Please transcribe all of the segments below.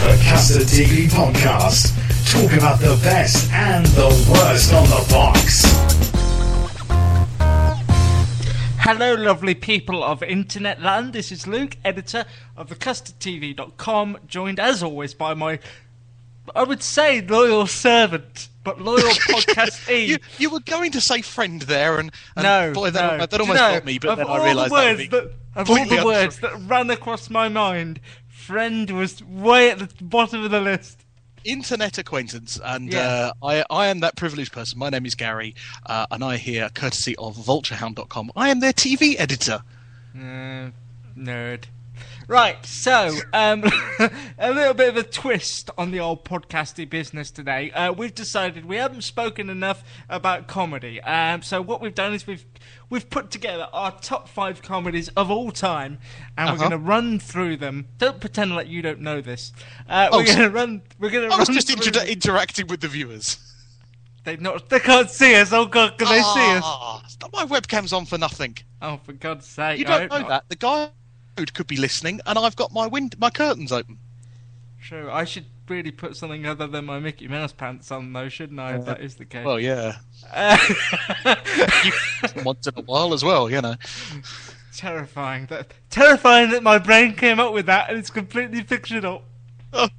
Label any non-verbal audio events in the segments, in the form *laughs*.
The Custard TV Podcast. Talk about the best and the worst on the box. Hello, lovely people of Internet Land. This is Luke, editor of thecustardtv.com, joined as always by my, I would say, loyal servant, but loyal *laughs* podcastee. you, you were going to say friend there, and, and no, boy, that, no. that Do you almost know, got me. But of then all I realised the that words would be that, of all the words untrue. that ran across my mind, friend was way at the bottom of the list. internet acquaintance, and Yeah. uh, I, I am that privileged person. My name is Gary, uh, and I hear courtesy of vulturehound.com. I am their TV editor. Uh, nerd. Right, so um, *laughs* a little bit of a twist on the old podcasty business today. Uh, we've decided we haven't spoken enough about comedy. Um, so what we've done is we've we've put together our top five comedies of all time, and we're Uh-huh. going to run through them. Don't pretend like you don't know this. Uh, Oh, we're so- going to run. We're going to. I was just inter- interacting with the viewers. They not. They can't see us. Oh God, can they see us? Ah, stop my webcam's on for nothing. Oh, for God's sake! You I don't hope know not. that. The guy could be listening, and I've got my wind- my curtains open. True. I should really put something other than my Mickey Mouse pants on, though, shouldn't I? If that is the case. Well, yeah, Uh, *laughs* once in a while as well, you know. terrifying. That terrifying that my brain came up with that, and it's completely fictional. What,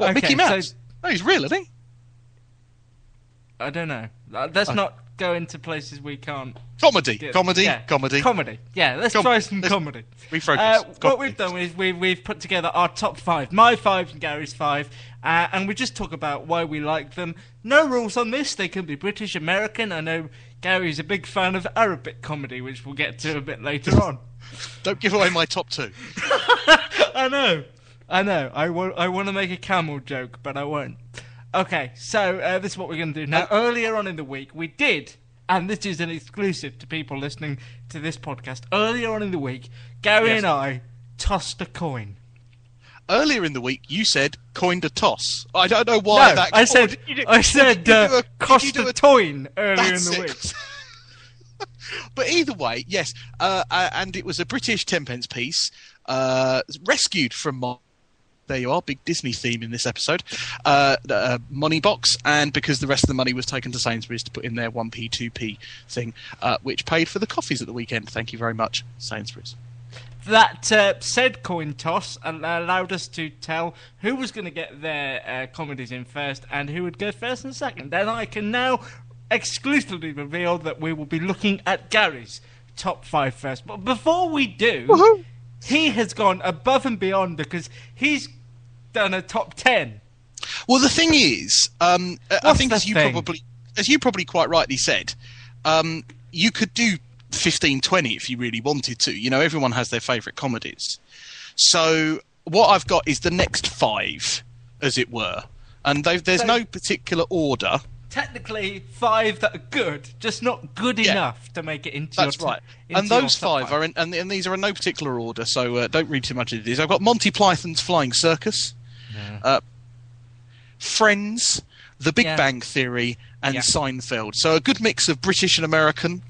Okay, Mickey so- Mouse? No, he's real, isn't he? I don't know. That's not go into places we can't. Comedy, comedy, yeah, comedy. comedy. Yeah, let's Com- try some let's comedy. refocus. Uh, what we've done is we've we've put together our top five, my five and Gary's five, uh, and we just talk about why we like them. No rules on this. They can be British, American. I know Gary's a big fan of Arabic comedy, which we'll get to a bit later on. *laughs* Don't give away my top two. *laughs* I know, I know. I wa- I want to make a camel joke, but I won't. Okay, so uh, this is what we're going to do now. Earlier on in the week, we did, and this is an exclusive to people listening to this podcast. Earlier on in the week, Gary Yes. and I tossed a coin. Earlier in the week, you said coined a toss. I don't know why no, that. I said do- I said did you do uh, a- cost do a toin earlier in the it. week. *laughs* but either way, yes, uh, uh, and it was a British tenpence piece, uh, rescued from my. There you are, big Disney theme in this episode. Uh, uh, money box, and because the rest of the money was taken to Sainsbury's to put in their 1p, 2p thing, uh, which paid for the coffees at the weekend. Thank you very much, Sainsbury's. That uh, said coin toss al- allowed us to tell who was going to get their uh, comedies in first and who would go first and second. Then I can now exclusively reveal that we will be looking at Gary's top five first. But before we do, he has gone above and beyond because he's done a top ten. Well, the thing is, um, I- I think as you thing? probably, as you probably quite rightly said, um, you could do 15, 20 if you really wanted to. You know, everyone has their favourite comedies. So what I've got is the next five, as it were, and there's So- no particular order. Technically, five that are good, just not good Yeah. enough to make it into That's your right. into And those five are, in, and, and these are in no particular order. So uh, don't read too much into these. I've got Monty Python's Flying Circus, uh, Friends, The Big Yeah. Bang Theory, and Yeah. Seinfeld. So a good mix of British and American.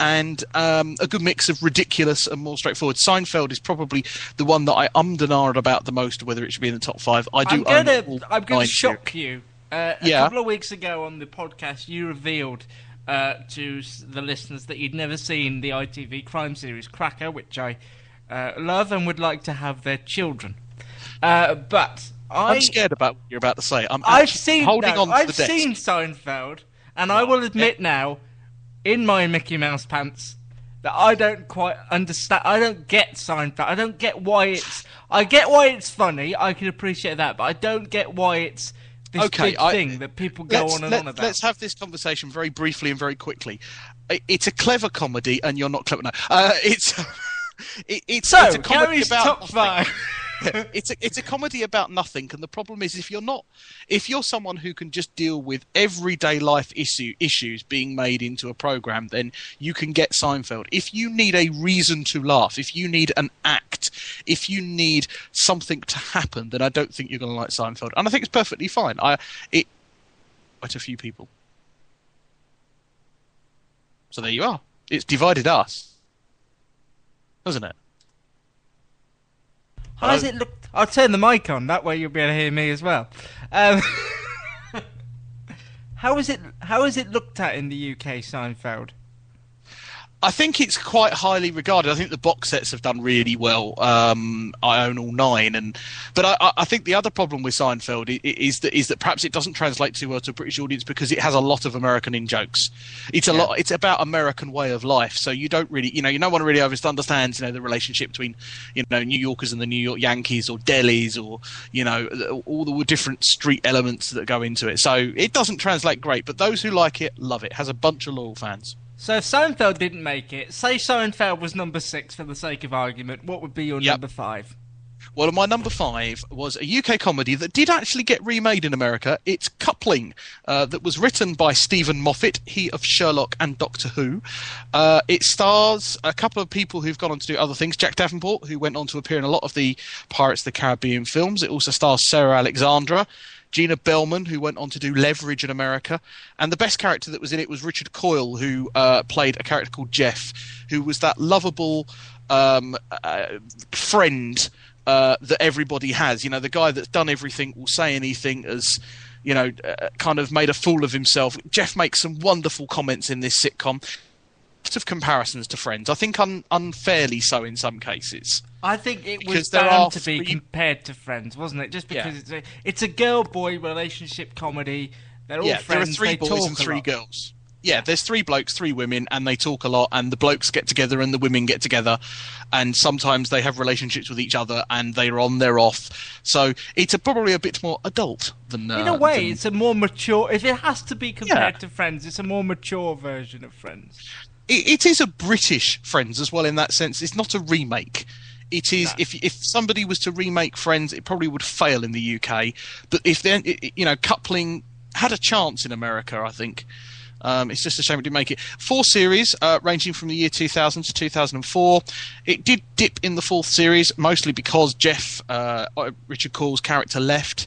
And um, a good mix of ridiculous and more straightforward. Seinfeld is probably the one that I ummed and ahed about the most, whether it should be in the top five. I do. I'm gonna, I'm gonna shock you. Uh, a Yeah. couple of weeks ago on the podcast, you revealed uh, to the listeners that you'd never seen the ITV crime series Cracker, which I uh, love and would like to have their children. Uh, but I, I'm scared about what you're about to say. I'm I've seen holding no, on to I've seen Seinfeld, and I will admit now, in my Mickey Mouse pants, that I don't quite understand. I don't get Seinfeld. I don't get why it's. I get why it's funny. I can appreciate that, but I don't get why it's this Okay, big I- thing that people go on and let, on about. Let's have this conversation very briefly and very quickly. It's a clever comedy, and you're not clever. No, uh, it's *laughs* it, it's, so, it's a comedy Gary's about top nothing. five. *laughs* it's a it's a comedy about nothing, and the problem is if you're not if you're someone who can just deal with everyday life issue issues being made into a program, then you can get Seinfeld. If you need a reason to laugh, if you need an act, if you need something to happen, then I don't think you're going to like Seinfeld, and I think it's perfectly fine. I it quite a few people. So there you are. It's divided us, hasn't it? How does it look? I'll turn the mic on. That way you'll be able to hear me as well. Um, *laughs* how is it? How is it looked at in the UK, Seinfeld? I think it's quite highly regarded. I think the box sets have done really well. Um, I own all nine, and but I- I, think the other problem with Seinfeld is that is that perhaps it doesn't translate too well to a British audience because it has a lot of American in jokes. It's a lot. It's about American way of life, so you don't really, you know, you no one really understands, you know, the relationship between, you know, New Yorkers and the New York Yankees or delis or you know all the different street elements that go into it. So it doesn't translate great, but those who like it love it. it has a bunch of loyal fans. So if Seinfeld didn't make it, say Seinfeld was number six for the sake of argument, what would be your Yep. number five? Well, my number five was a UK comedy that did actually get remade in America. It's Coupling, uh, that was written by Steven Moffat, he of Sherlock and Doctor Who. Uh, it stars a couple of people who've gone on to do other things. Jack Davenport, who went on to appear in a lot of the Pirates of the Caribbean films. It also stars Sarah Alexander. Gina Bellman, who went on to do Leverage in America, and the best character that was in it was Richard Coyle, who uh, played a character called Jeff, who was that lovable um, uh, friend uh, that everybody has. You know, the guy that's done everything, will say anything, as you know, uh, kind of made a fool of himself. Jeff makes some wonderful comments in this sitcom. Lots of comparisons to Friends. I think un- unfairly so in some cases. I think it was bound to be compared to Friends, wasn't it? Just because Yeah. it's a it's a girl boy relationship comedy. They're all yeah, friends. there are three they boys and three lot. girls. Yeah, there's three blokes, three women, and they talk a lot. And the blokes get together, and the women get together, and sometimes they have relationships with each other, and they're on, they're off. So it's a, probably a bit more adult than. Uh, In a way, than- it's a more mature. If it has to be compared Yeah. to Friends, it's a more mature version of Friends. it, it is a British Friends as well in that sense. It's not a remake. It is if if somebody was to remake Friends, it probably would fail in the UK. But if then you know, coupling had a chance in America, I think. Um, it's just a shame it didn't make it. Four series, uh, ranging from the year 2000 to 2004. It did dip in the fourth series, mostly because Jeff, uh, Richard Coyle's character, left.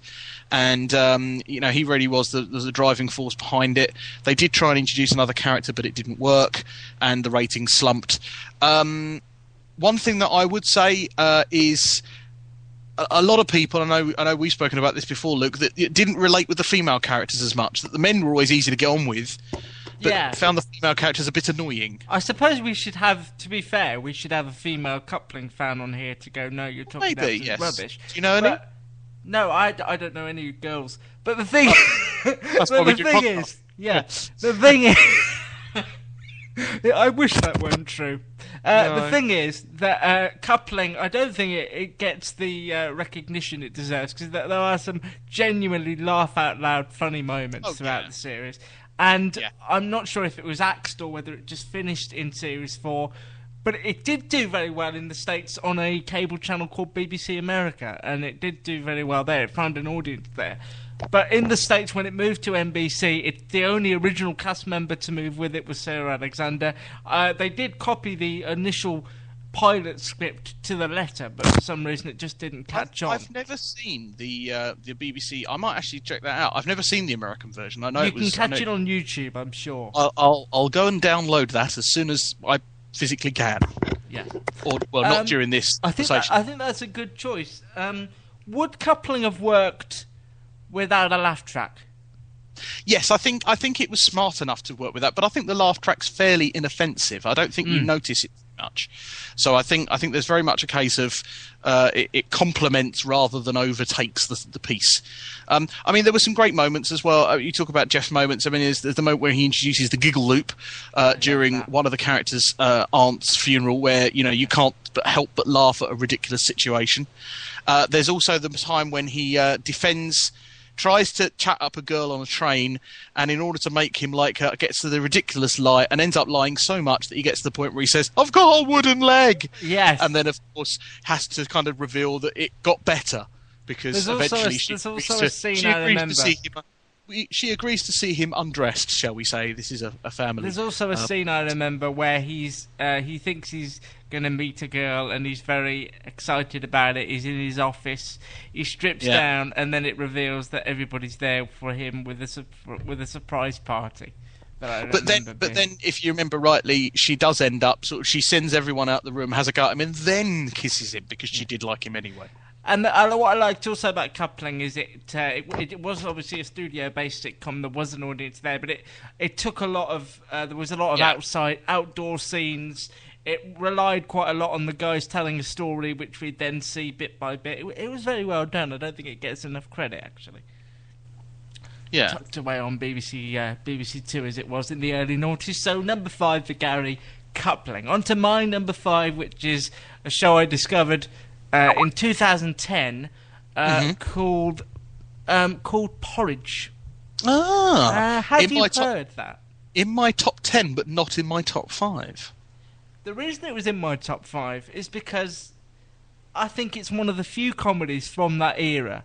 And um, you know he really was the, the driving force behind it. They did try and introduce another character, but it didn't work, and the ratings slumped. Um, one thing that I would say uh, is a, lot of people. I know. I know we've spoken about this before, Luke. That it didn't relate with the female characters as much. That the men were always easy to get on with, but Yeah. found the female characters a bit annoying. I suppose we should have, to be fair, we should have a female coupling fan on here to go, no, you're talking Maybe, absolute yes. rubbish. Do you know any? But- no, I don't know any girls. But the thing, *laughs* but why we the thing is, yeah, the thing is, *laughs* I wish that weren't true. Uh, The thing is that uh, coupling, I don't think it, it gets the uh, recognition it deserves because there, there are some genuinely laugh out loud funny moments Oh, throughout yeah. the series. And Yeah. I'm not sure if it was axed or whether it just finished in series four, but it did do very well in the States on a cable channel called BBC America, and it did do very well there. It found an audience there. But in the States, when it moved to NBC, it, the only original cast member to move with it was Sarah Alexander. Uh, they did copy the initial pilot script to the letter, but for some reason it just didn't catch I've, on. I've never seen the uh, the BBC. I might actually check that out. I've never seen the American version. I know you it was. can catch it on YouTube, I'm sure. I'll, I'll I'll go and download that as soon as I physically can. yeah. Or well, not Um, during this I think that. I think that's a good choice. Um, would coupling have worked without a laugh track? Yes, I think I think it was smart enough to work with that, but I think the laugh track's fairly inoffensive. I don't think Hmm. you notice it too much. So I think I think there's very much a case of uh, it, it complements rather than overtakes the, the piece. Um, I mean, there were some great moments as well. Uh, you talk about Jeff's moments. I mean, there's, there's the moment where he introduces the giggle loop uh, during one of the characters' uh, aunt's funeral, where you know you can't but help but laugh at a ridiculous situation. Uh, there's also the time when he uh, defends tries to chat up a girl on a train, and in order to make him like her, gets to the ridiculous lie and ends up lying so much that he gets to the point where he says, "I've got a wooden leg." Yes. and then of course has to kind of reveal that it got better because There's also a- eventually she there's also a to, scene she I remember. To see him. we- She agrees to see him undressed, shall we say? This is a, a family. There's also a Uh, scene I remember where he's uh, he thinks he's going to meet a girl and he's very excited about it. He's in his office. He strips Yeah. down and then it reveals that everybody's there for him with a su- with a surprise party. But then, remember but then, if you remember rightly, she does end up sort of. She sends everyone out the room, has a go at him, and then kisses him because she did like him anyway. And uh, what I liked also about coupling is it, uh, it it was obviously a studio-based sitcom. There was an audience there, but it it took a lot of uh, there was a lot of Yeah. outside outdoor scenes. It relied quite a lot on the guys telling a story, which we'd then see bit by bit. It, it was very well done. I don't think it gets enough credit actually. Yeah, Tucked away on BBC uh, BBC Two as it was in the early noughties. So number five for Gary, coupling. On to my number five, which is a show I discovered uh, in 2010 uh, Mm-hmm. called um, called Porridge. ah, Uh, have you heard top, that? in my top ten, but not in my top five. The reason it was in my top five is because I think it's one of the few comedies from that era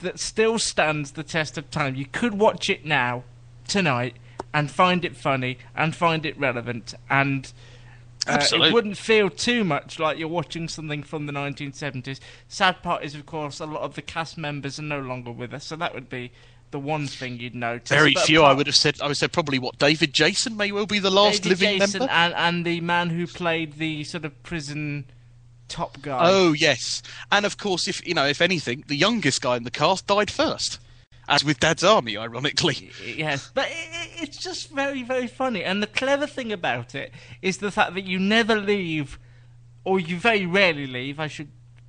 that still stands the test of time. You could watch it now, tonight, and find it funny and find it relevant, and uh, it wouldn't feel too much like you're watching something from the 1970s. Sad part is, of course, a lot of the cast members are no longer with us, so that would be the one thing you'd notice. Very But few. I would have said. I would say probably what David Jason may well be the last David living Jason member. and, and the man who played the sort of prison top guy. Oh yes, and of course, if you know, if anything, the youngest guy in the cast died first, as with Dad's Army, ironically. Yes, but it, it- it's just very, very funny. And the clever thing about it is the fact that you never leave, or you very rarely leave. I should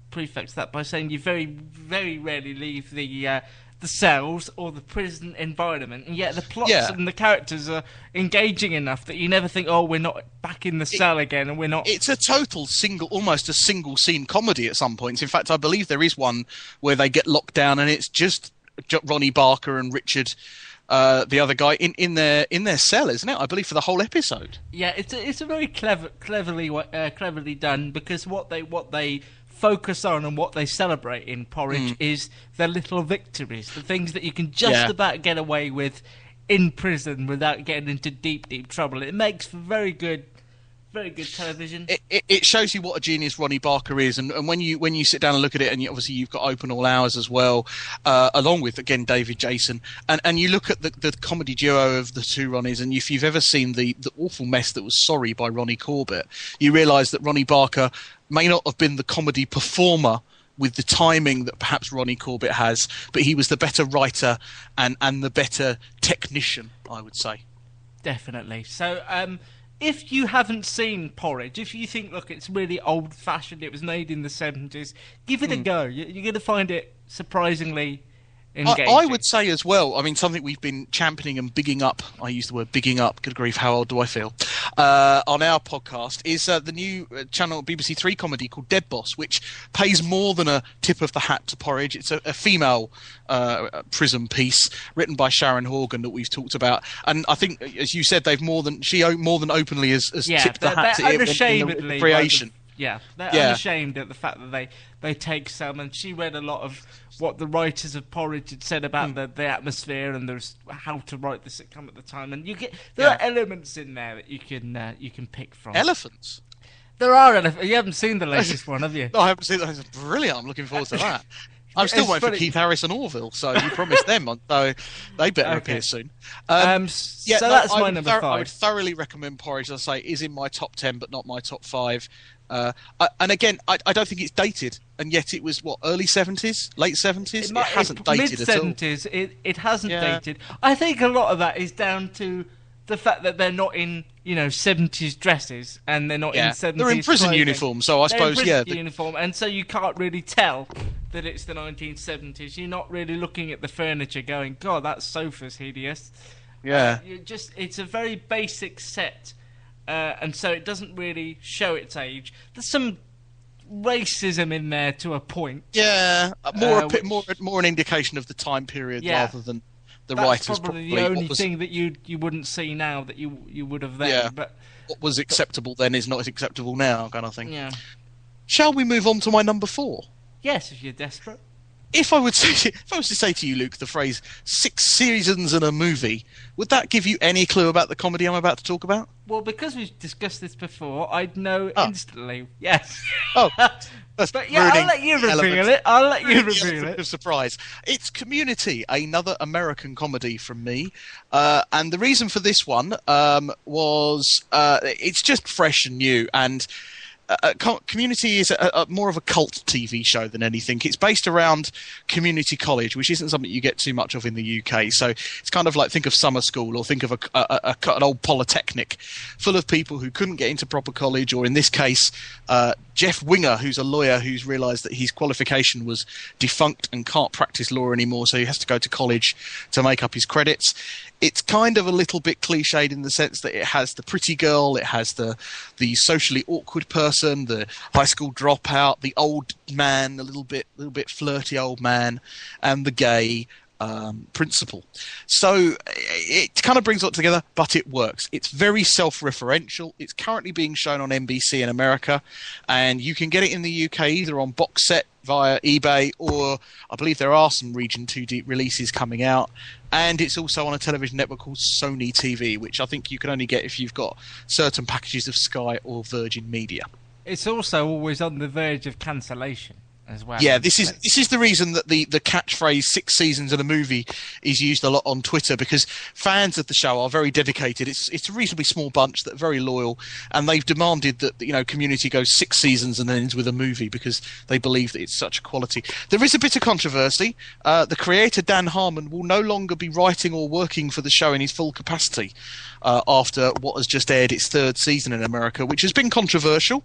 prefix that by saying you very, very rarely leave the uh, the cells or the prison environment, and yet the plots Yeah. and the characters are engaging enough that you never think, "Oh, we're not back in the cell again," and we're not. It's a total single, almost a single scene comedy at some points. In fact, I believe there is one where they get locked down, and it's just Ronnie Barker and Richard. Uh, the other guy in, in their in their cell, isn't it? I believe for the whole episode. Yeah, it's a, it's a very clever, cleverly uh, cleverly done because what they what they focus on and what they celebrate in Porridge is the little victories, the things that you can just Yeah. about get away with in prison without getting into deep, deep trouble. It makes for very good, very good television. it, it, it shows you what a genius Ronnie Barker is, and, and when you when you sit down and look at it, and you, obviously you've got Open All Hours as well, uh, along with again David Jason, and, and you look at the, the comedy duo of the two Ronnies, and if you've ever seen the the awful mess that was Sorry by Ronnie Corbett, you realise that Ronnie Barker may not have been the comedy performer. With the timing that perhaps Ronnie Corbett has, but he was the better writer and, and the better technician, I would say. Definitely. So, um, if you haven't seen Porridge, if you think, look, it's really old fashioned, it was made in the 70s, give it a hmm. go. You- You're going to find it surprisingly I. I would say as well. I mean, something we've been championing and bigging up. I use the word bigging up. Good grief, how old do I feel? Uh, on our podcast is uh, the new uh, channel BBC Three comedy called Dead Boss, which pays more than a tip of the hat to Porridge. It's a, a female uh, prison piece written by Sharon Horgan that we've talked about, and I think, as you said, they've more than she more than openly has, has yeah, tipped the hat to it unashamedly like creation. the- yeah, they're Yeah. unashamed at the fact that they they take some, and she read a lot of what the writers of Porridge had said about Hmm. the, the atmosphere and there's how to write the sitcom at the time, and you get there Yeah. are elements in there that you can uh, you can pick from. Elephants. there are elephants. You haven't seen the latest *laughs* one, have you? No, I haven't seen that. It's brilliant. I'm looking forward to that. *laughs* I'm still It's waiting funny. for Keith Harris and Orville, so you promised them, so they better Okay. appear soon. Um, s- yeah, so no, that's I my number thor- I would thoroughly recommend Porridge. As I say, is in my top ten, but not my top five. Uh, and again, I, I don't think it's dated, and yet it was what early seventies, late seventies. It, might- hasn't mid dated at all. seventies. It it hasn't Yeah. dated. I think a lot of that is down to the fact that they're not in you know seventies dresses and they're not Yeah. in seventies. They're in prison uniform, so I They're in suppose, prison yeah, uniform, and so you can't really tell that it's the nineteen seventies. You're not really looking at the furniture, going, "God, that sofa's hideous." Yeah. You just it's a very basic set, uh, and so it doesn't really show its age. There's some racism in there to a point. Yeah, more Uh, a bit more more an indication of the time period Yeah. rather than the That's writers probably, probably the only was, thing that you you wouldn't see now that you you would have then. Yeah. But what was acceptable then is not acceptable now, kind of thing. yeah, Shall we move on to my number four? yes, if you're desperate. If I would *laughs* say, if I was to say to you, Luke, the phrase six seasons and a movie, would that give you any clue about the comedy I'm about to talk about? Well, because we've discussed this before, I'd know Oh. instantly. Yes. Oh, *laughs* but yeah, I'll let you reveal elements- it. I'll let you reveal it. Of surprise. It's Community, another American comedy from me, uh, and the reason for this one um, was uh, it's just fresh and new and. Uh, co- Community is a, a, more of a cult TV show than anything. It's based around community college, which isn't something you get too much of in the UK. So it's kind of like think of summer school or think of a, a- an old polytechnic full of people who couldn't get into proper college, or in this case, uh, Jeff Winger, who's a lawyer who's realised that his qualification was defunct and can't practice law anymore, so he has to go to college to make up his credits. It's kind of a little bit cliched in the sense that it has the pretty girl, it has the the socially awkward person, the high school dropout, the old man, the little bit little bit flirty old man, and the gay um, principal. So it kind of brings it together, but it works. It's very self-referential. It's currently being shown on NBC in America, and you can get it in the UK either on box set via eBay, or I believe there are some Region Two deep releases coming out. And it's also on a television network called Sony TV, which I think you can only get if you've got certain packages of Sky or Virgin Media. It's also always on the verge of cancellation as well. Yeah, this is this is the reason that the, the catchphrase six seasons in a movie is used a lot on Twitter because fans of the show are very dedicated. It's it's a reasonably small bunch that are very loyal, and they've demanded that you know Community goes six seasons and ends with a movie because they believe that it's such quality. There is a bit of controversy. Uh, the creator Dan Harmon will no longer be writing or working for the show in his full capacity uh, after what has just aired its third season in America, which has been controversial.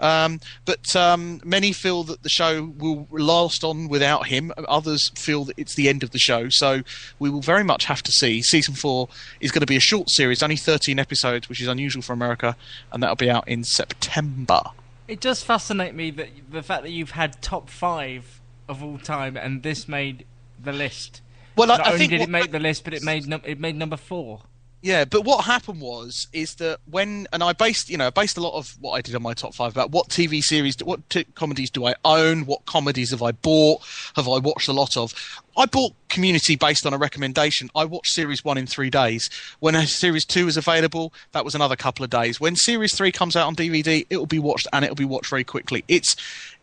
Um, but um, many feel that the show will last on without him. Others feel that it's the end of the show. So we will very much have to see. Season four is going to be a short series, only 13 episodes, which is unusual for America, and that'll be out in September. It does fascinate me that the fact that you've had top five of all time and this made the list. Well, I- I only think did what- it make the list, but it made num- it made number four. Yeah, but what happened was is that when and I based you know I based a lot of what I did on my top five about what TV series, what t- comedies do I own, what comedies have I bought, have I watched a lot of. I bought Community based on a recommendation. I watched series one in three days. When series two is available, that was another couple of days. When series three comes out on DVD, it will be watched and it will be watched very quickly. It's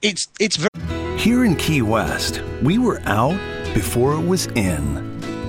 it's it's very Here in Key West, we were out before it was in.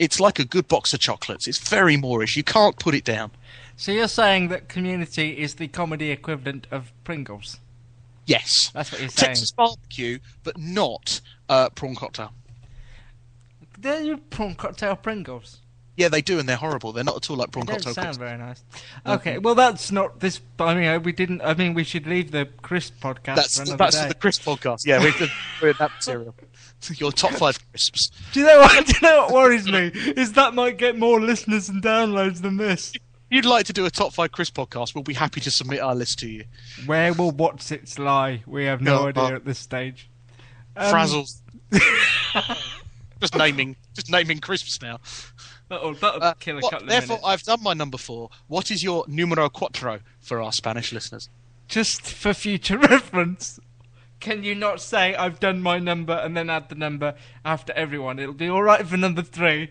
It's like a good box of chocolates. It's very moreish. You can't put it down. So you're saying that Community is the comedy equivalent of Pringles? Yes. That's what you're saying. Texas barbecue, but not uh, prawn cocktail. They're prawn cocktail Pringles. Yeah, they do, and they're horrible. They're not at all like prawn cocktail. sound crisps. very nice. Okay, well that's not this. I mean, uh, we didn't. I mean, we should leave the crisp podcast That's for another that's day. the crisp podcast. Yeah, we're, we're in that material. *laughs* Your top five crisps. Do you know what? *laughs* Do you know what worries me? Is that might get more listeners and downloads than this. You'd like to do a top five crisp podcast, we'll be happy to submit our list to you. Where will what's its lie? We have no No, idea uh, at this stage. Um, Frazzles. *laughs* just naming, just naming crisps now. That'll, that'll Uh, kill a what- couple therefore, minutes. I've done my number four. What is your numero cuatro for our Spanish listeners? Just for future *laughs* reference, can you not say I've done my number and then add the number after everyone? It'll be all right for number three.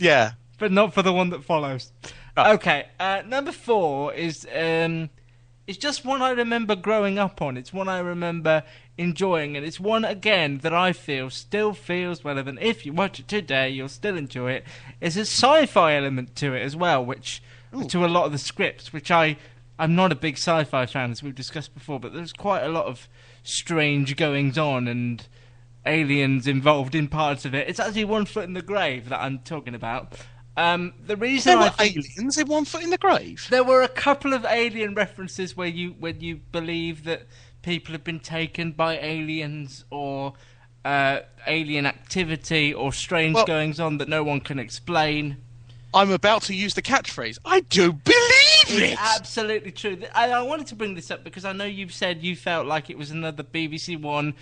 Yeah, but not for the one that follows. Oh. Okay, uh, number four is um, It's just one I remember growing up on. It's one I remember enjoying, and it's one again that I feel still feels relevant. If you watch it today, you'll still enjoy it. There's a sci-fi element to it as well, which to a lot of the scripts, which I I'm not a big sci-fi fan as we've discussed before, but there's quite a lot of strange goings on and aliens involved in parts of it. It's actually One Foot in the Grave that I'm talking about. Um, the reason There I were aliens in One Foot in the Grave. there were a couple of alien references where you when you believe that people have been taken by aliens or uh, alien activity or strange Well- goings on that no one can explain. I'm about to use the catchphrase. I do believe It's it. absolutely true. I, I wanted to bring this up because I know you've said you felt like it was another BBC One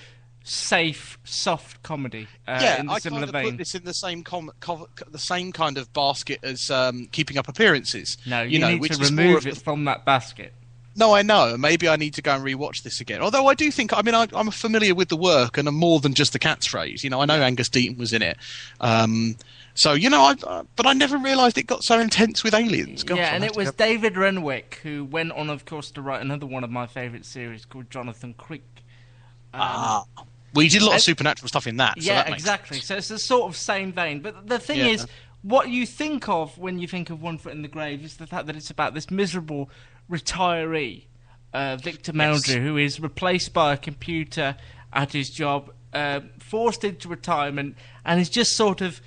safe, soft comedy. Uh, yeah, in the I similar kind of vein. put this in the same com- co- the same kind of basket as um, keeping up appearances. no, you, you, know, need to remove it the- from that basket. No, I know. Maybe I need to go and rewatch this again. Although I do think, I mean, I, I'm familiar with the work and I'm more than just the catchphrase. You know, I know Angus Deayton was in it. Um, so you know, I, uh, but I never realised it got so intense with aliens. Yeah, and it was go- David Renwick who went on, of course, to write another one of my favourite series called Jonathan Creek. Ah, we did a lot of supernatural stuff in that. so yeah, that exactly. sense. So it's the sort of same vein. But the thing Yeah. is, what you think of when you think of One Foot in the Grave is the fact that it's about this miserable retiree, uh, Victor Meldrew, who is replaced by a computer at his job, uh, forced into retirement, and is just sort of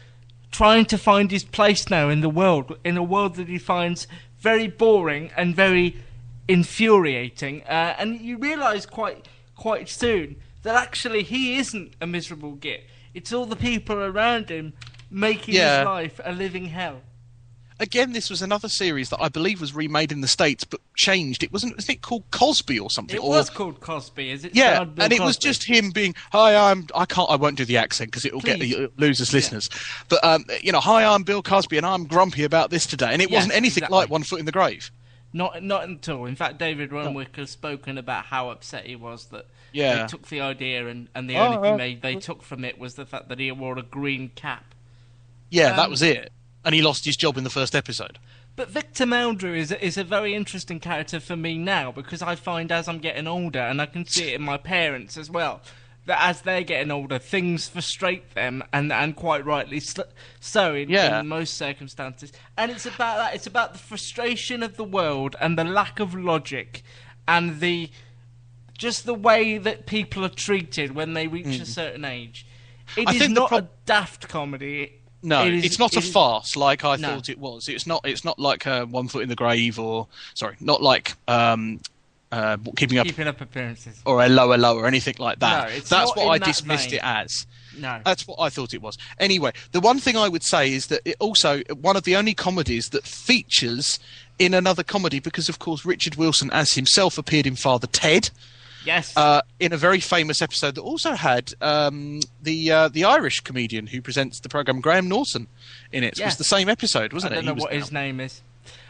trying to find his place now in the world, in a world that he finds very boring and very infuriating. Uh, and you realise quite quite soon that actually he isn't a miserable git. It's all the people around him making Yeah. his life a living hell. Again, this was another series that I believe was remade in the states, but changed. It wasn't. Wasn't it called Cosby or something? It or, was called Cosby, is it? Yeah, and it was just him being, "Hi, I'm." I can't. I won't do the accent because it will get uh, lose us listeners. But um, you know, "Hi, I'm Bill Cosby, and I'm grumpy about this today." And it Yes, wasn't anything exactly. like One Foot in the Grave. Not not at all. In fact, David Renwick has spoken about how upset he was that Yeah. they took the idea and, and the Oh, only uh, thing they, they took from it was the fact that he wore a green cap. Yeah, that Um, was it. And he lost his job in the first episode. But Victor Meldrew is a, is a very interesting character for me now because I find as I'm getting older, and I can see it in my parents as well, that as they're getting older, things frustrate them, and and quite rightly so in, Yeah. in most circumstances. And it's about that. It's about the frustration of the world and the lack of logic, and the just the way that people are treated when they reach a certain age. It Mm. I is not prob- a daft comedy. No, It is- it's not a it is- farce like I No. thought it was. It's not. It's not like uh, One Foot in the Grave or sorry, not like um, uh, Keeping Up Keeping up appearances. or a lower lower or anything like that. No, it's That's what I that dismissed vein. it as. No. That's what I thought it was. Anyway, the one thing I would say is that it also one of the only comedies that features in another comedy because, of course, Richard Wilson as himself appeared in Father Ted. Yes. Uh, in a very famous episode that also had um, the uh, the Irish comedian who presents the program Graham Norton in it. It was the same episode, wasn't it? I don't it? know what in his name is.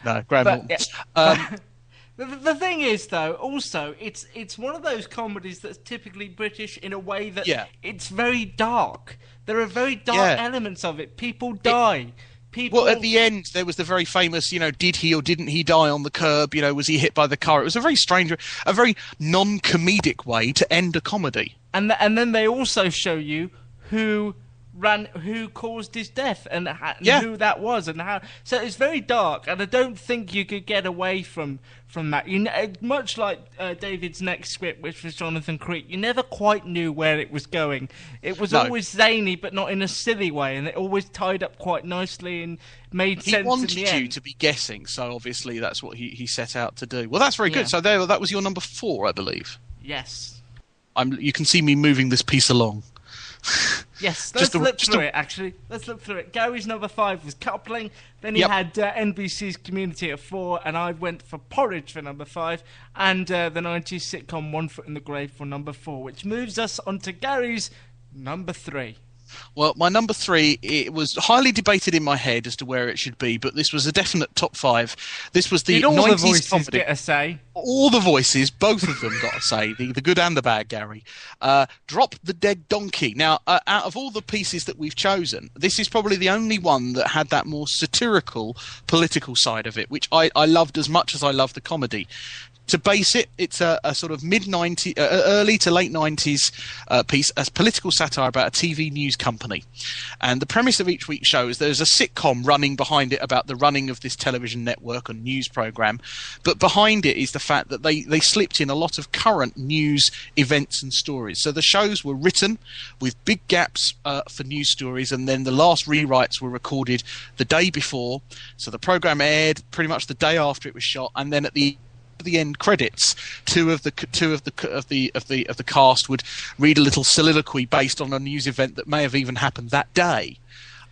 No, Graham But, Norton. yeah. Um, *laughs* The, the thing is, though, also it's it's one of those comedies that's typically British in a way that Yeah. it's very dark. There are very dark Yeah. elements of it. People die. People. Well, at the end, there was the very famous, you know, did he or didn't he die on the curb? You know, was he hit by the car? It was a very strange, a very non-comedic way to end a comedy. and th- and then they also show you who ran who caused his death and, ha- Yeah. who that was and how so it's very dark and i don't think you could get away from from that you know, much like uh, david's next script which was jonathan creek you never quite knew where it was going it was No. always zany but not in a silly way and it always tied up quite nicely and made He sense wanted in you end to be guessing, so obviously that's what he, he set out to do. Well, that's very Yeah. good. So there, that was your number four, I believe. yes I'm, you can see me moving this piece along. *laughs* Yes, Just let's a- look through a- it. Actually, let's look through it. Gary's number five was coupling. Then he Yep. had uh, NBC's Community at four, and I went for Porridge for number five, and uh, the '90s sitcom One Foot in the Grave for number four, which moves us on to Gary's number three. Well, my number three, it was highly debated in my head as to where it should be, but this was a definite top five. This was the Did all the 90s voices comedy. get a say? all the voices, both of them, got to say, the, the good and the bad, Gary. Uh, drop the dead donkey. Now, uh, out of all the pieces that we've chosen, this is probably the only one that had that more satirical, political side of it, which I, I loved as much as I loved the comedy. To base it, it's a, a sort of mid 90s, uh, early to late 90s uh, piece, a political satire about a TV news company. And the premise of each week's show is there's a sitcom running behind it about the running of this television network and news program. But behind it is the fact that they, they slipped in a lot of current news events and stories. So the shows were written with big gaps uh, for news stories, and then the last rewrites were recorded the day before. So the program aired pretty much the day after it was shot, and then at the the end credits, two of the two of the of the of the of the cast would read a little soliloquy based on a news event that may have even happened that day.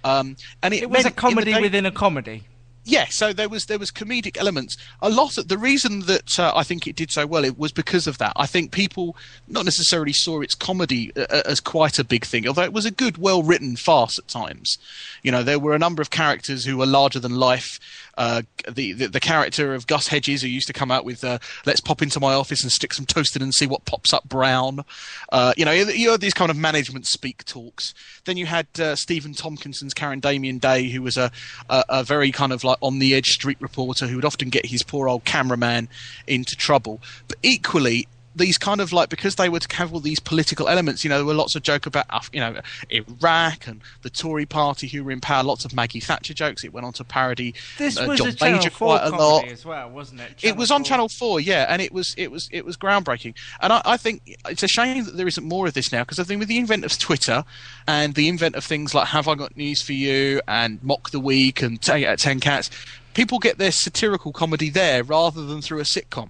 Um, and it, It was a comedy day- within a comedy. yeah, so there was there was comedic elements. A lot of the reason that uh, I think it did so well it was because of that. I think people not necessarily saw its comedy uh, uh, as quite a big thing, although it was a good, well written farce at times. You know, there were a number of characters who were larger than life. Uh, the, the the character of Gus Hedges, who used to come out with uh, "Let's pop into my office and stick some toast in and see what pops up brown." Uh, you know, you had these kind of management speak talks. Then you had uh, Stephen Tompkinson's Karen Damien Day, who was a, a a very kind of like on the edge street reporter who would often get his poor old cameraman into trouble. But equally, these kind of like because they would have all these political elements. You know, there were lots of joke about you know Iraq and the Tory party who were in power. Lots of Maggie Thatcher jokes. It went on to parody This uh, was John a Channel Major 4 quite a lot as well, wasn't it? it was on 4. Channel Four, yeah, and it was it was it was groundbreaking. And I, I think it's a shame that there isn't more of this now because I think with the invent of Twitter and the invent of things like Have I Got News for You and Mock the Week and at Ten Cats, people get their satirical comedy there rather than through a sitcom.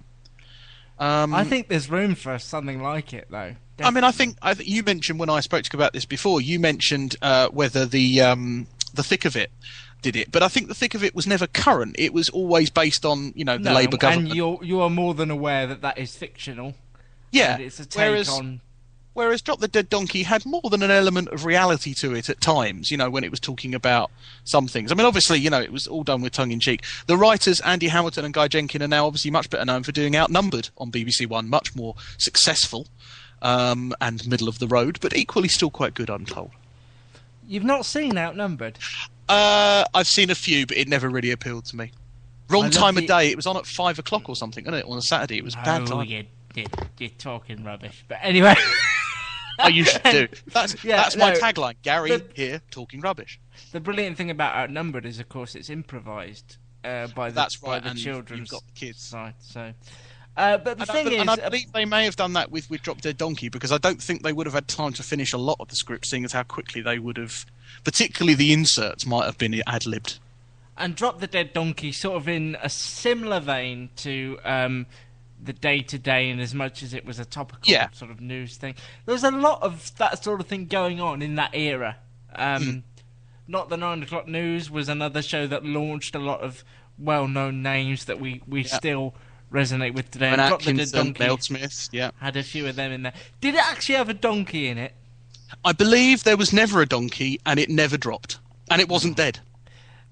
Um, I think there's room for something like it, though. I mean, I think I think you mentioned when I spoke to you about this before. You mentioned uh, whether the um, the thick of it did it, but I think the thick of it was never current. It was always based on you know the no, Labour government. and you're you are more than aware that that is fictional. yeah, it's a take whereas on. Whereas Drop the Dead Donkey had more than an element of reality to it at times, you know, when it was talking about some things. I mean, obviously, you know, it was all done with tongue in cheek. The writers, Andy Hamilton and Guy Jenkin, are now obviously much better known for doing Outnumbered on BBC One, much more successful um, and middle of the road, but equally still quite good, I'm told. You've not seen Outnumbered. Uh, I've seen a few, but it never really appealed to me. Wrong time the- of day. It was on at five o'clock or something, wasn't it? On a Saturday. It was bad oh, time. you, you're talking rubbish. But anyway, *laughs* Oh, you should do. *laughs* That's *laughs* Yeah, that's my no, tagline. Gary the- here talking rubbish. the brilliant thing about Outnumbered is, of course, it's improvised uh, by the That's by right, the and you've- children's you've got the kids. side. So, uh, but the And, thing be- is, and I believe they may have done that with, with Drop Dead Donkey because I don't think they would have had time to finish a lot of the script, seeing as how quickly they would have, particularly the inserts, might have been ad libbed. and Drop the Dead Donkey sort of in a similar vein to um, the day to day, and as much as it was a topical Yeah. sort of news thing. There was a lot of that sort of thing going on in that era. Um, Hmm. Not the nine o'clock news was another show that launched a lot of well-known names that we, we still resonate with today. And And Drop the Atkinson, Mel Smith, yeah. had a few of them in there. Did it actually have a donkey in it? I believe there was never a donkey and it never dropped. And it wasn't dead.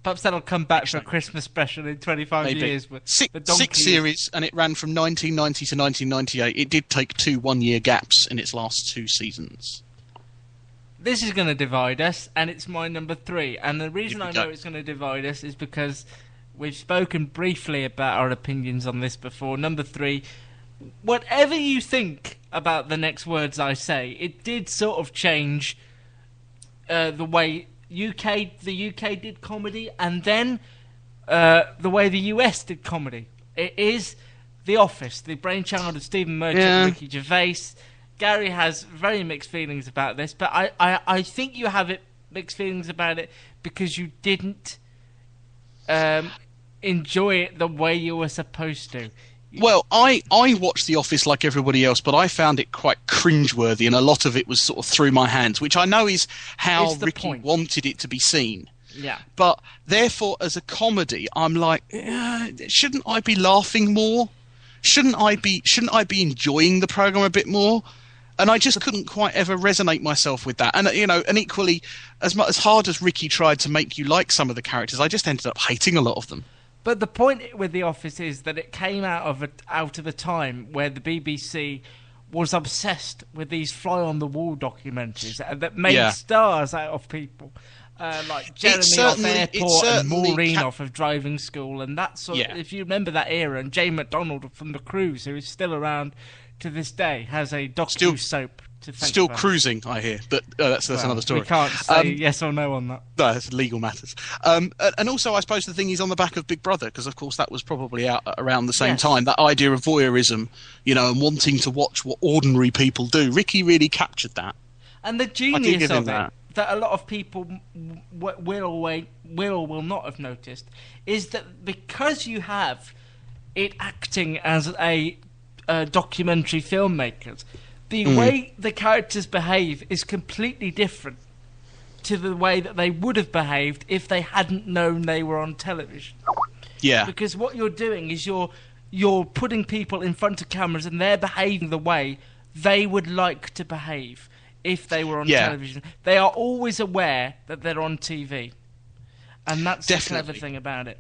Perhaps that'll come back for a Christmas special in 25 Maybe. years. But Six, the six series and it ran from 1990 to 1998. It did take two one year gaps in its last two seasons. this is going to divide us, and it's my number three. And the reason I we know it's going to divide us is because we've spoken briefly about our opinions on this before. Number three, whatever you think about the next words I say, it did sort of change uh, the way UK the UK did comedy, and then uh, the way the US did comedy. It is The Office, the brainchild of Stephen Merchant Yeah. and Ricky Gervais. Gary has very mixed feelings about this, but I, I, I think you have it mixed feelings about it because you didn't um, enjoy it the way you were supposed to. Well, I, I watched The Office like everybody else, but I found it quite cringeworthy, and a lot of it was sort of through my hands, which I know is how Ricky point. wanted it to be seen. Yeah. But therefore, as a comedy, I'm like, eh, shouldn't I be laughing more? Shouldn't I be? Shouldn't I be enjoying the program a bit more? And I just couldn't quite ever resonate myself with that. And you know, and equally, as much as hard as Ricky tried to make you like some of the characters, I just ended up hating a lot of them. But the point with The Office is that it came out of a, out of a time where the BBC was obsessed with these fly on the wall documentaries that made Yeah. stars out of people. uh, like Jeremy off airport and Maureen ca- off of driving school, and that sort. Yeah. If you remember that era, and Jane McDonald from the Cruise, who is still around to this day, has a docu soap Still cruising, I hear, but uh, that's that's Well, another story. We can't say Um, yes or no on that. No, it's legal matters. Um, and also, I suppose the thing is on the back of Big Brother, because of course that was probably out around the same Yes. time. That idea of voyeurism, you know, and wanting to watch what ordinary people do. Ricky really captured that. And the genius of it that. that a lot of people w- w- will or will or will not have noticed is that because you have it acting as a, uh documentary filmmakers, the Mm. way the characters behave is completely different to the way that they would have behaved if they hadn't known they were on television Yeah, because what you're doing is you're you're putting people in front of cameras and they're behaving the way they would like to behave if they were on Yeah. television. They are always aware that they're on TV, and that's the clever thing about it.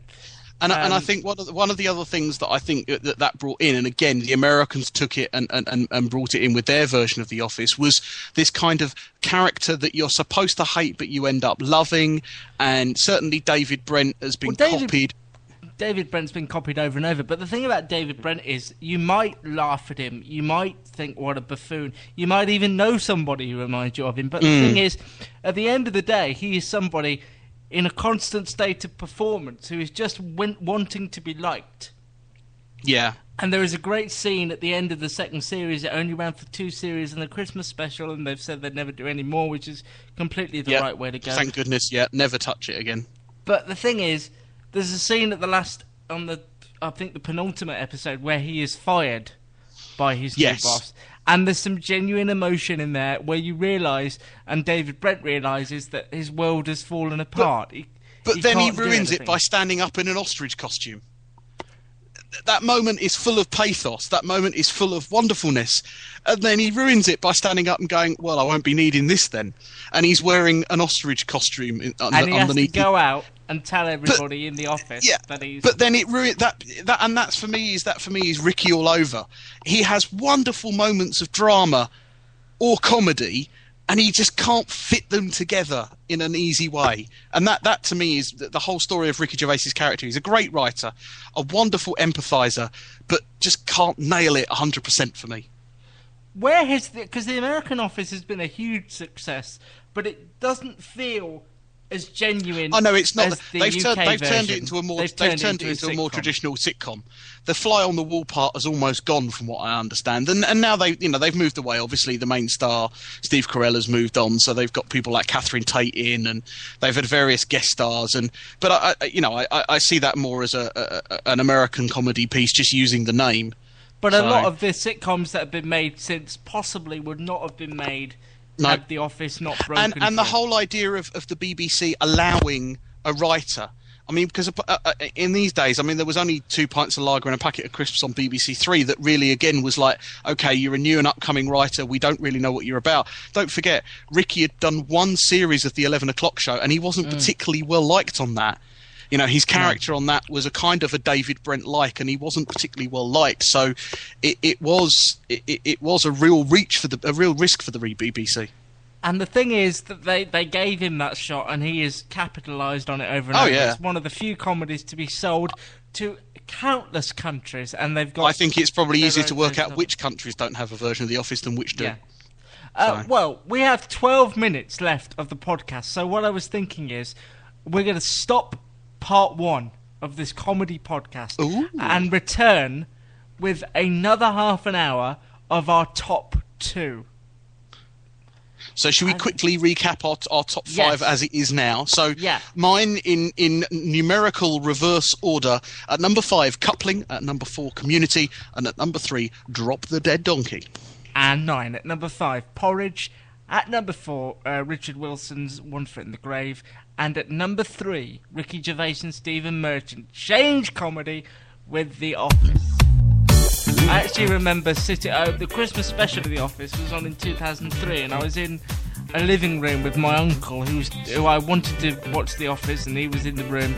And, I and I Um, think one of the, one of the other things that I think that that brought in, and again, the Americans took it and, and, and- brought it in with their version of The Office, was this kind of character that you're supposed to hate but you end up loving. And certainly David Brent has been Well, David- copied. David Brent's been copied over and over, but the thing about David Brent is you might laugh at him, you might think what a buffoon, you might even know somebody who reminds you of him. But the thing is, at the end of the day, he is somebody in a constant state of performance who is just win- wanting to be liked. Yeah. And there is a great scene at the end of the second series. It only ran for two series and the Christmas special, and they've said they'd never do any more, which is completely the yeah. right way to go. Thank goodness. Yeah. Never touch it again. But the thing is, there's a scene at the last on the I think the penultimate episode where he is fired by his Yes. new boss. And there's some genuine emotion in there where you realise, and David Brent realises that his world has fallen apart. He- But then he ruins it by standing up in an ostrich costume. Th- That moment is full of pathos. That moment is full of wonderfulness. And then he ruins it by standing up and going, Well, I won't be needing this then. And he's wearing an ostrich costume in, under, and he has to underneath. the- go out and tell everybody in the office yeah, that he's. but then it ruined that. That and that's for me is that for me is Ricky all over. He has wonderful moments of drama or comedy, and he just can't fit them together in an easy way. And that that to me is the, the whole story of Ricky Gervais's character. He's a great writer, a wonderful empathizer, but just can't nail it hundred percent for me. where has the because the American office has been a huge success, but it doesn't feel as genuine. I know it's not. the They've, turned, they've turned it into a more. They've They've, turned, turned it into a more traditional sitcom. The fly on the wall part has almost gone, from what I understand, and and now they, you know, they've moved away. Obviously, the main star Steve Carell has moved on, so they've got people like Catherine Tate in, and they've had various guest stars. And but I, I you know, I, I- see that more as a, a, a an American comedy piece, just using the name. But a lot of the sitcoms that have been made since possibly would not have been made No. had The Office not broken. and and the whole idea of, of the BBC allowing a writer. I mean, because in these days, I mean, there was only two pints of lager and a packet of crisps on BBC Three that really, again, was like, okay, you're a new and upcoming writer. We don't really know what you're about. Don't forget, Ricky had done one series of the Eleven O'clock Show, and he wasn't mm. particularly well liked on that. You know, his character on that was a kind of a David Brent like, and he wasn't particularly well liked. So, it, it was it, it- was a real reach for the a real risk for the BBC. And the thing is that they, they gave him that shot, and he has capitalised on it over and Oh, over. yeah. It's one of the few comedies to be sold to countless countries, and they've got. I think it's probably easier to work out which countries don't have a version of The Office than which do. Yeah. Uh, well, we have 12 minutes left of the podcast, so what I was thinking is we're going to stop part one of this comedy podcast Ooh. and return with another half an hour of our top two. So should we quickly recap our, our top five Yes. as it is now? So Yeah. mine in, in numerical reverse order. At number five, coupling. At number four, community. And at number three, drop the dead donkey. And nine. At number five, Porridge. At number four, uh, Richard Wilson's One Foot in the Grave. And at number three, Ricky Gervais and Stephen Merchant. Change comedy with The Office. I actually remember sitting. Uh, the Christmas special of The Office was on in 2003, and I was in. A living room with my uncle, who's who I wanted to watch The Office, and he was in the room.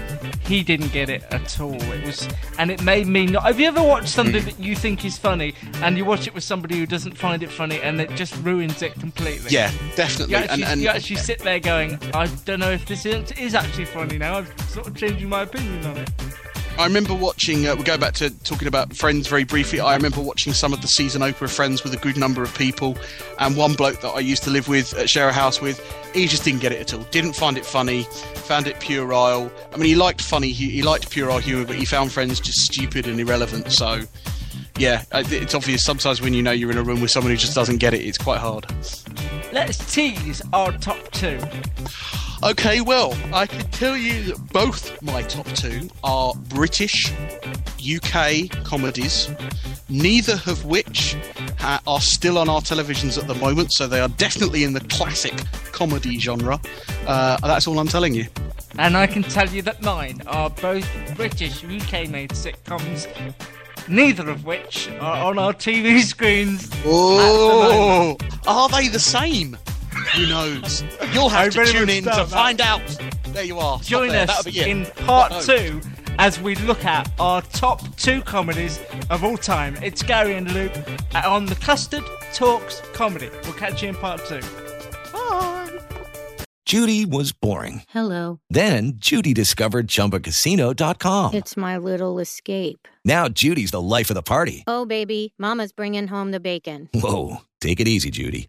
He didn't get it at all. It was, and it made me not. Have you ever watched something that you think is funny, and you watch it with somebody who doesn't find it funny, and it just ruins it completely? Yeah, definitely. You actually, and, and you actually sit there going, I don't know if this is, is actually funny now. I'm sort of changing my opinion on it. I remember watching. Uh, we go back to talking about Friends very briefly. I remember watching some of the season opener of Friends with a good number of people, and one bloke that I used to live with, uh, share a house with, he just didn't get it at all. Didn't find it funny. Found it puerile. I mean, he liked funny. He, he liked puerile humour, but he found Friends just stupid and irrelevant. So, yeah, it's obvious. Sometimes when you know you're in a room with someone who just doesn't get it, it's quite hard. Let's tease our top two. Okay, well, I can tell you that both my top two are British UK comedies, neither of which are still on our televisions at the moment, so they are definitely in the classic comedy genre. Uh, that's all I'm telling you. And I can tell you that mine are both British UK made sitcoms, neither of which are on our TV screens. Oh, are they the same? Who knows? You'll I have to tune in to find out. There you are. Join there. us That'll be it. in part no. two as we look at our top two comedies of all time. It's Gary and Luke uh, on the Custard Talks Comedy. We'll catch you in part two. Bye. Judy was boring. Hello. Then Judy discovered ChumbaCasino.com. It's my little escape. Now Judy's the life of the party. Oh, baby, Mama's bringing home the bacon. Whoa, take it easy, Judy.